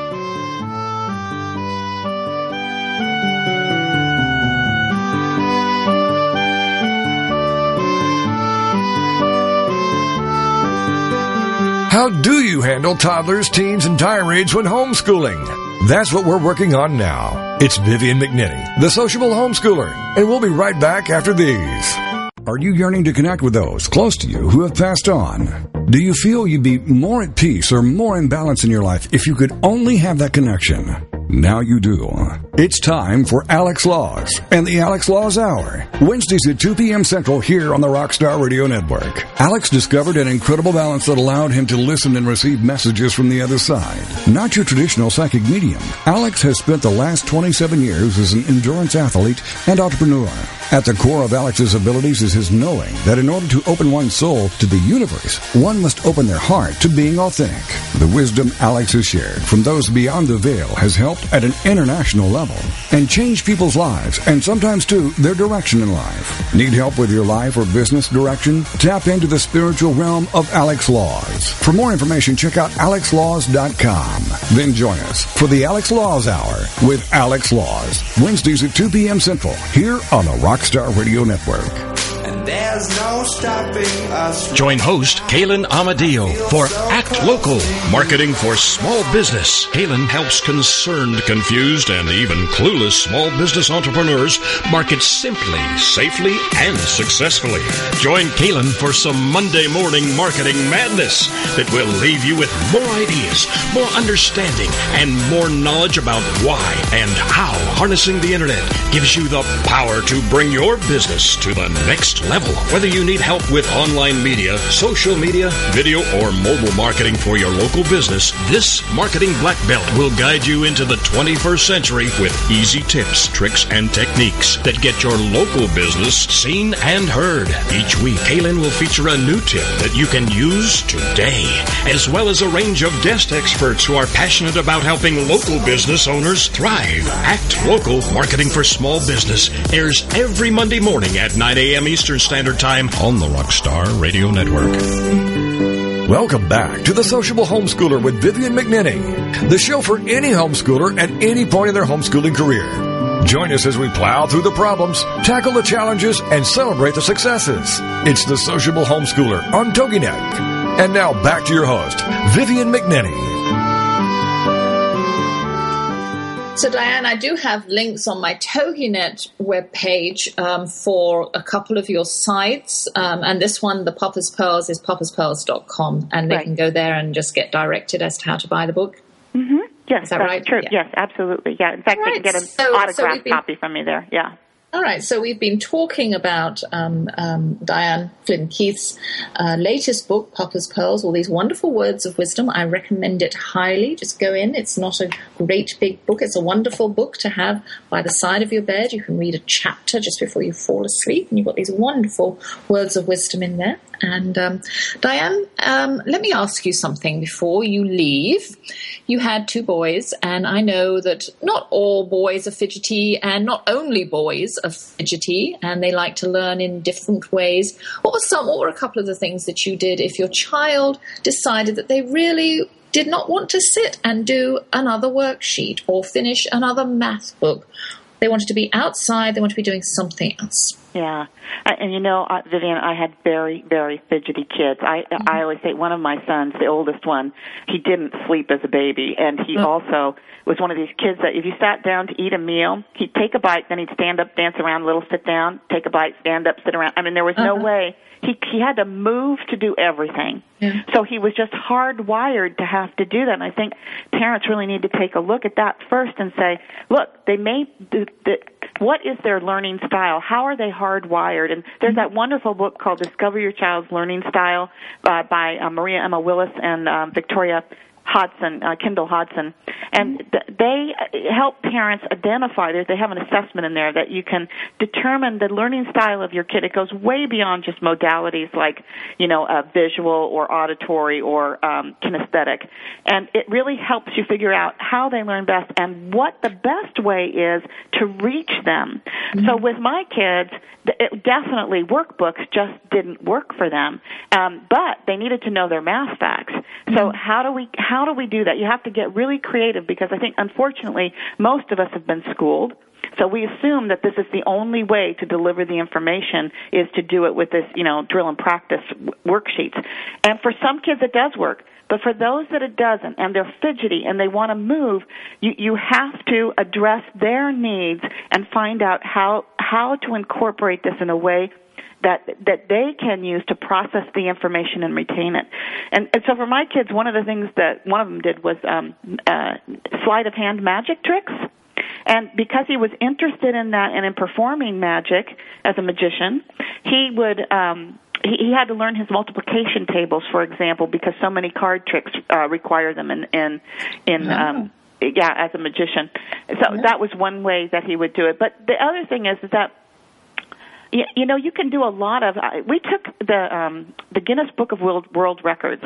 How do you handle toddlers, teens, and tirades when homeschooling? That's what we're working on now. It's Vivian McNinney, the sociable homeschooler, and we'll be right back after these. Are you yearning to connect with those close to you who have passed on? Do you feel you'd be more at peace or more in balance in your life if you could only have that connection? Now you do. It's time for Alex Laws and the Alex Laws Hour. Wednesdays at 2 p.m. Central here on the Rockstar Radio Network. Alex discovered an incredible balance that allowed him to listen and receive messages from the other side. Not your traditional psychic medium. Alex has spent the last 27 years as an endurance athlete and entrepreneur. At the core of Alex's abilities is his knowing that in order to open one's soul to the universe, one must open their heart to being authentic. The wisdom Alex has shared from those beyond the veil has helped at an international level and changed people's lives and sometimes too their direction in life. Need help with your life or business direction? Tap into the spiritual realm of Alex Laws. For more information, check out alexlaws.com. Then join us for the Alex Laws Hour with Alex Laws, Wednesdays at 2 p.m. Central here on the Rock Rockstar Radio Network.
There's no stopping us.
Join host Kaylin Amadio for Act Local, marketing for small business. Kaylin helps concerned, confused, and even clueless small business entrepreneurs market simply, safely, and successfully. Join Kaylin for some Monday morning marketing madness that will leave you with more ideas, more understanding, and more knowledge about why and how harnessing the internet gives you the power to bring your business to the next level level. Whether you need help with online media, social media, video, or mobile marketing for your local business, this Marketing Black Belt will guide you into the 21st century with easy tips, tricks, and techniques that get your local business seen and heard. Each week, Kaylin will feature a new tip that you can use today, as well as a range of guest experts who are passionate about helping local business owners thrive. Act Local Marketing for Small Business airs every Monday morning at 9 a.m. Eastern Standard Time on the Rockstar Radio Network.
Welcome back to the Sociable Homeschooler with Vivian McNinney, the show for any homeschooler at any point in their homeschooling career. Join us as we plow through the problems, tackle the challenges, and celebrate the successes. It's the Sociable Homeschooler on TogiNet. And now back to your host, Vivian McNinney.
So, Diane, I do have links on my TogiNet webpage um, for a couple of your sites. Um, and this one, the Papa's Pearls, is papaspearls.com. And they
Right.
can go there and just get directed as to how to buy the book.
Mm-hmm. Yes,
Is that
that's
right?
true.
Yeah.
Yes, absolutely. Yeah. In fact, they can get an
So- so
autographed
we've been-
copy from me there. Yeah.
All right, so we've been talking about um, um, Diane Flynn Keith's uh, latest book, Papa's Pearls, all these wonderful words of wisdom. I recommend it highly. Just go in. It's not a great big book, it's a wonderful book to have by the side of your bed. You can read a chapter just before you fall asleep, and you've got these wonderful words of wisdom in there. And um, Diane, um, let me ask you something before you leave. You had two boys, and I know that not all boys are fidgety, and not only boys are fidgety, and they like to learn in different ways. What were some? What were a couple of the things that you did if your child decided that they really did not want to sit and do another worksheet or finish another math book? They wanted to be outside. They wanted to be doing something else.
Yeah, Uh, and you know, uh, Vivian, I had very, very fidgety kids. I I always say one of my sons, the oldest one, he didn't sleep as a baby, and he also was one of these kids that if you sat down to eat a meal, he'd take a bite, then he'd stand up, dance around, a little sit down, take a bite, stand up, sit around. I mean, there was no way he he had to move to do everything.
Yeah.
So he was just hardwired to have to do that. And I think parents really need to take a look at that first and say, look, they may, the, the, what is their learning style? How are they hardwired? And there's that wonderful book called Discover Your Child's Learning Style uh, by uh, Mariaemma Willis and um, Victoria Hodson, uh, Kindle Hodson, and th- they uh, help parents identify. There, they have an assessment in there that you can determine the learning style of your kid. It goes way beyond just modalities like, you know, uh, visual or auditory or um, kinesthetic, and it really helps you figure out how they learn best and what the best way is to reach them. So with my kids, it definitely workbooks just didn't work for them, um, but they needed to know their math facts. So how do we how do we do that? You have to get really creative because I think unfortunately most of us have been schooled. So we assume that this is the only way to deliver the information is to do it with this, you know, drill and practice worksheets. And for some kids it does work. But for those that it doesn't and they're fidgety and they want to move, you, you have to address their needs and find out how, how to incorporate this in a way that that they can use to process the information and retain it. And, and so for my kids, one of the things that one of them did was um, uh, sleight of hand magic tricks. And because he was interested in that and in performing magic as a magician, he would um, he, he had to learn his multiplication tables, for example, because so many card tricks uh, require them in in in. Um, yeah, as a magician. So that was one way that he would do it. But the other thing is, is that you, you know you can do a lot of uh, we took the um the Guinness Book of World World Records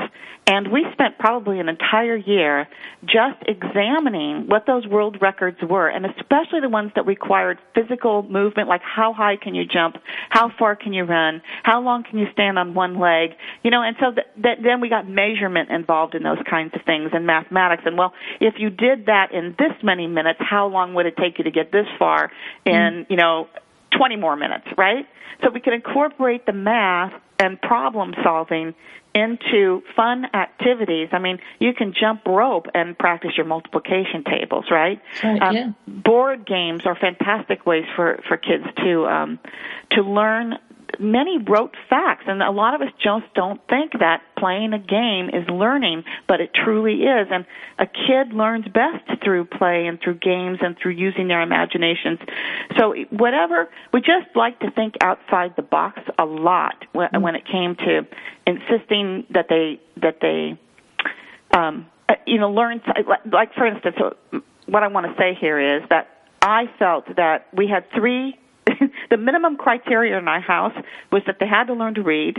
and we spent probably an entire year just examining what those world records were and especially the ones that required physical movement like how high can you jump how far can you run how long can you stand on one leg you know and so that, that then we got measurement involved in those kinds of things and mathematics and well if you did that in this many minutes how long would it take you to get this far in you know 20 more minutes, right? So we can incorporate the math and problem solving into fun activities. I mean, you can jump rope and practice your multiplication tables, right?
Right,
um,
yeah.
Board games are fantastic ways for for kids to um, to learn many rote facts, and a lot of us just don't think that playing a game is learning, but it truly is. And a kid learns best through play and through games and through using their imaginations. So whatever, we just like to think outside the box a lot when,
Mm-hmm.
when it came to insisting that they that they um, you know learn like, like for instance what I want to say here is that I felt that we had three the minimum criteria in our house was that they had to learn to read,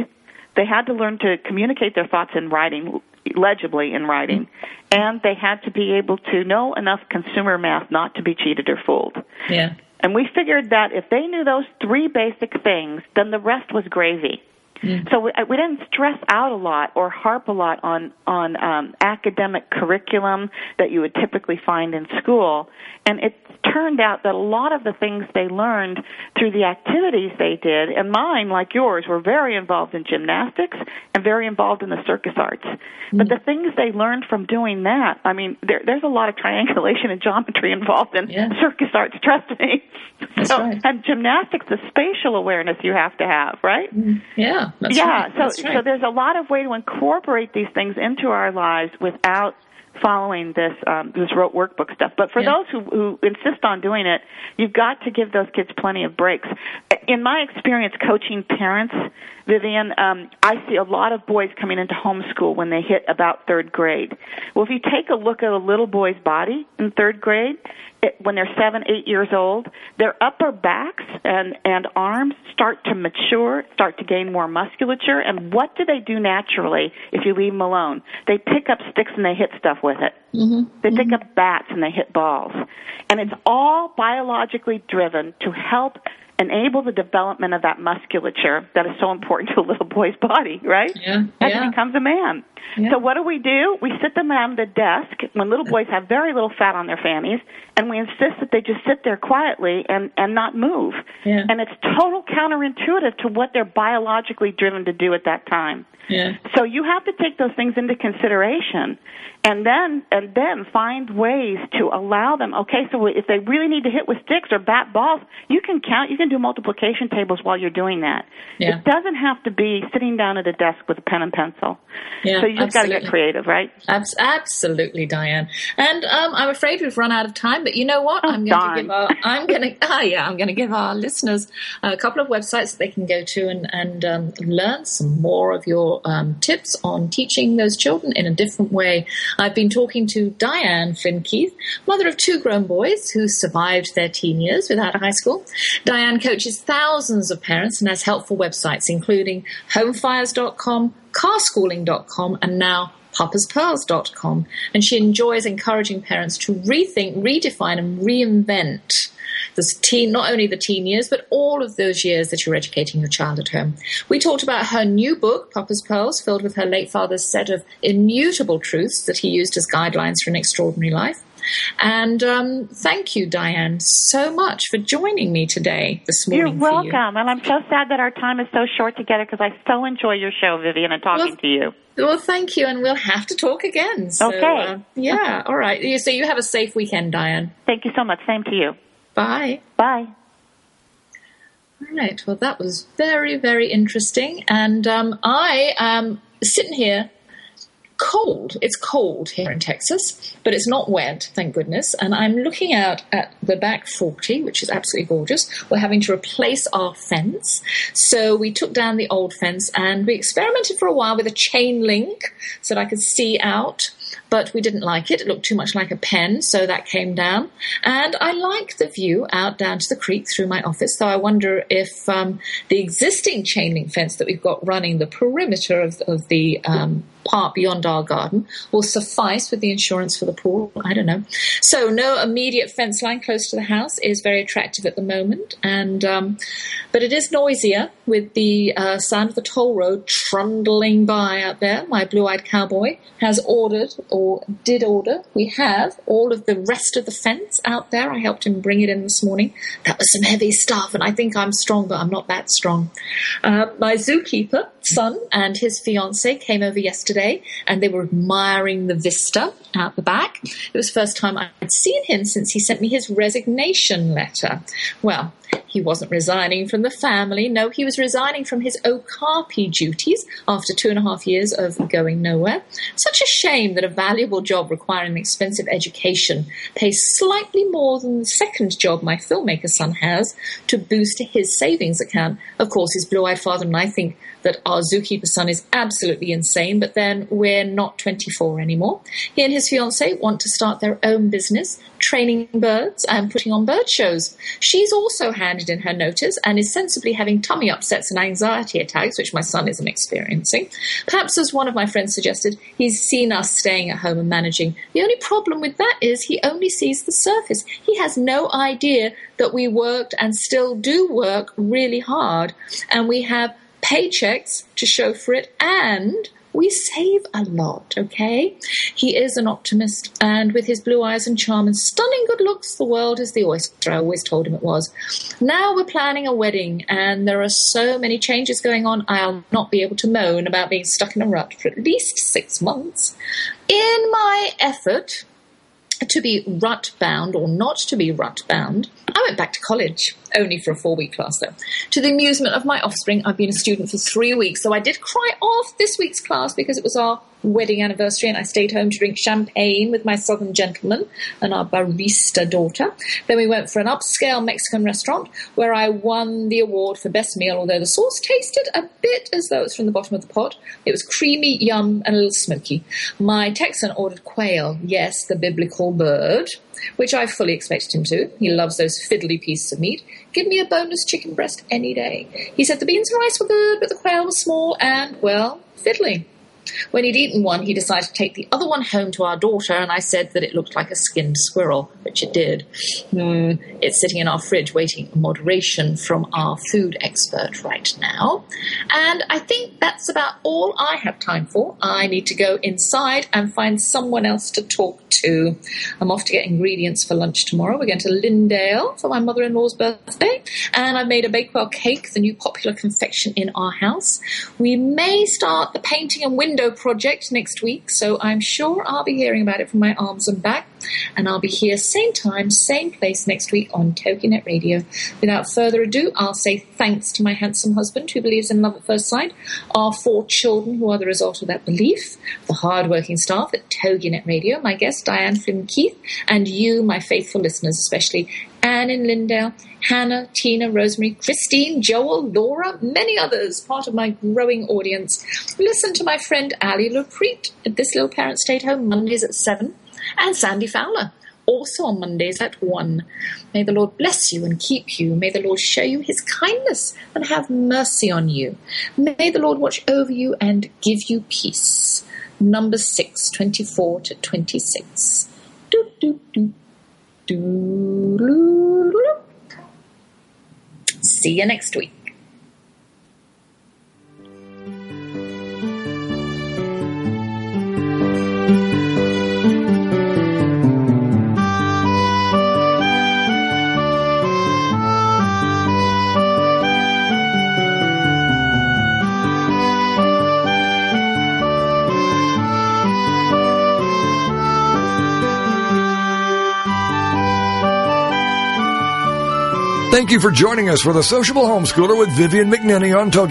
they had to learn to communicate their thoughts in writing legibly in writing, and they had to be able to know enough consumer math not to be cheated or fooled.
Yeah.
And we figured that if they knew those three basic things, then the rest was gravy. Mm. So we, uh, we didn't stress out a lot or harp a lot on on um, academic curriculum that you would typically find in school, and it turned out that a lot of the things they learned through the activities they did, and mine, like yours, were very involved in gymnastics and very involved in the circus arts. Mm. But the things they learned from doing that, I mean, there, there's a lot of triangulation and geometry involved in
Yeah.
circus arts. Trust me.
That's
so,
right.
and gymnastics, the spatial awareness you have to have, right? Mm.
Yeah. That's
yeah,
right.
so
right.
so there's a lot of way to incorporate these things into our lives without following this um, this rote workbook stuff. But for
Yeah.
those who, who insist on doing it, you've got to give those kids plenty of breaks. In my experience coaching parents, Vivian, um, I see a lot of boys coming into homeschool when they hit about third grade. Well, if you take a look at a little boy's body in third grade, when they're seven, eight years old, their upper backs and, and arms start to mature, start to gain more musculature. And what do they do naturally if you leave them alone? They pick up sticks and they hit stuff with it. Mm-hmm. They pick up bats and they hit balls. And it's all biologically driven to help enable the development of that musculature that is so important to a little boy's body, right?
Yeah,
As
yeah.
he becomes a man.
Yeah.
So what do we do? We sit them around the desk when little boys have very little fat on their fannies, and we insist that they just sit there quietly and and not move.
Yeah.
And it's total counterintuitive to what they're biologically driven to do at that time.
Yeah.
So you have to take those things into consideration, and then and then find ways to allow them. Okay, so if they really need to hit with sticks or bat balls, you can count. You can do multiplication tables while you're doing that.
Yeah.
It doesn't have to be sitting down at a desk with a pen and pencil.
Yeah,
so you just got to get creative, right?
Abs- absolutely, Diane. And um, I'm afraid we've run out of time, but you know what?
Oh,
I'm going to give our I'm going to ah yeah I'm going to give our listeners a couple of websites that they can go to and and um, learn some more of your um, tips on teaching those children in a different way. I've been talking to Diane Flynn Keith, mother of two grown boys who survived their teen years without a high school. Diane coaches thousands of parents and has helpful websites including homefires.com, carschooling.com, and now papaspearls.com. And she enjoys encouraging parents to rethink, redefine, and reinvent this teen, not only the teen years, but all of those years that you're educating your child at home. We talked about her new book, Papa's Pearls, filled with her late father's set of immutable truths that he used as guidelines for an extraordinary life. And um, thank you, Diane, so much for joining me today, this morning. You're for you.
welcome, and I'm so sad that our time is so short together because I so enjoy your show, Vivian, and talking
Well,
to you.
Well, thank you, and we'll have to talk again. So,
Okay.
uh, yeah, all right. So you have a safe weekend, Diane.
Thank you so much. Same to you.
Bye.
Bye.
All right. Well, that was very, very interesting. And um, I am sitting here cold. It's cold here in Texas, but it's not wet, thank goodness. And I'm looking out at the back 40, which is absolutely gorgeous. We're having to replace our fence. So we took down the old fence and we experimented for a while with a chain link so that I could see out. But we didn't like it. It looked too much like a pen, so that came down. And I like the view out down to the creek through my office. So I wonder if um, the existing chain link fence that we've got running the perimeter of, of the um, part beyond our garden will suffice with the insurance for the pool. I don't know. So no immediate fence line close to the house is very attractive at the moment, and um, but it is noisier with the uh, sound of the toll road trundling by out there. My blue-eyed cowboy has ordered or did order. We have all of the rest of the fence out there. I helped him bring it in this morning. That was some heavy stuff, and I think I'm strong, but I'm not that strong. Uh, my zookeeper son and his fiance came over yesterday, and they were admiring the vista out the back. It was the first time I'd seen him since he sent me his resignation letter. Well, he wasn't resigning from the family. No, he was resigning from his Okapi duties after two and a half years of going nowhere. Such a shame that a valuable job requiring an expensive education pays slightly more than the second job my filmmaker son has to boost his savings account. Of course, his blue eyed father and I think that our zookeeper son is absolutely insane, but then we're not 24 anymore. He and his fiancee want to start their own business, training birds and putting on bird shows. She's also handed in her notice and is sensibly having tummy upsets and anxiety attacks, which my son isn't experiencing. Perhaps, as one of my friends suggested, he's seen us staying at home and managing. The only problem with that is he only sees the surface. He has no idea that we worked and still do work really hard, and we have paychecks to show for it, and we save a lot, okay? He is an optimist, and with his blue eyes and charm and stunning good looks, the world is the oyster. I always told him it was. Now we're planning a wedding, and there are so many changes going on, I'll not be able to moan about being stuck in a rut for at least six months. In my effort to be rut bound or not to be rut bound, I went back to college, only for a four week class though. To the amusement of my offspring, I've been a student for three weeks, so I did cry off this week's class because it was our wedding anniversary and I stayed home to drink champagne with my southern gentleman and our barista daughter. Then we went for an upscale Mexican restaurant where I won the award for best meal, although the sauce tasted a bit as though it's from the bottom of the pot. It was creamy, yum, and a little smoky. My Texan ordered quail, yes, the biblical bird which I fully expected him to. He loves those fiddly pieces of meat. Give me a boneless chicken breast any day. He said the beans and rice were good, but the quail was small and, well, fiddly. When he'd eaten one, he decided to take the other one home to our daughter, and I said that it looked like a skinned squirrel, which it did. Mm, it's sitting in our fridge waiting moderation from our food expert right now. And I think that's about all I have time for. I need to go inside and find someone else to talk to. I'm off to get ingredients for lunch tomorrow. We're going to Lindale for my mother in law's birthday, and I've made a Bakewell cake, the new popular confection in our house. We may start the painting and window project next week, so I'm sure I'll be hearing about it from my arms and back. And I'll be here same time, same place next week on TogiNet Radio. Without further ado, I'll say thanks to my handsome husband who believes in love at first sight, our four children who are the result of that belief, the hard-working staff at TogiNet Radio, my guest Diane Flynn Keith, and you, my faithful listeners, especially Anne in Lindale, Hannah, Tina, Rosemary, Christine, Joel, Laura, many others, part of my growing audience. Listen to my friend Ali Lepreet at This Little Parent Stay at Home Mondays at 7, and Sandy Fowler, also on Mondays at 1. May the Lord bless you and keep you. May the Lord show you his kindness and have mercy on you. May the Lord watch over you and give you peace. Number 6, 24 to 26. Do, do, do. See you next week.
Thank you for joining us for the Sociable Homeschooler with Vivian McNinney on Togi.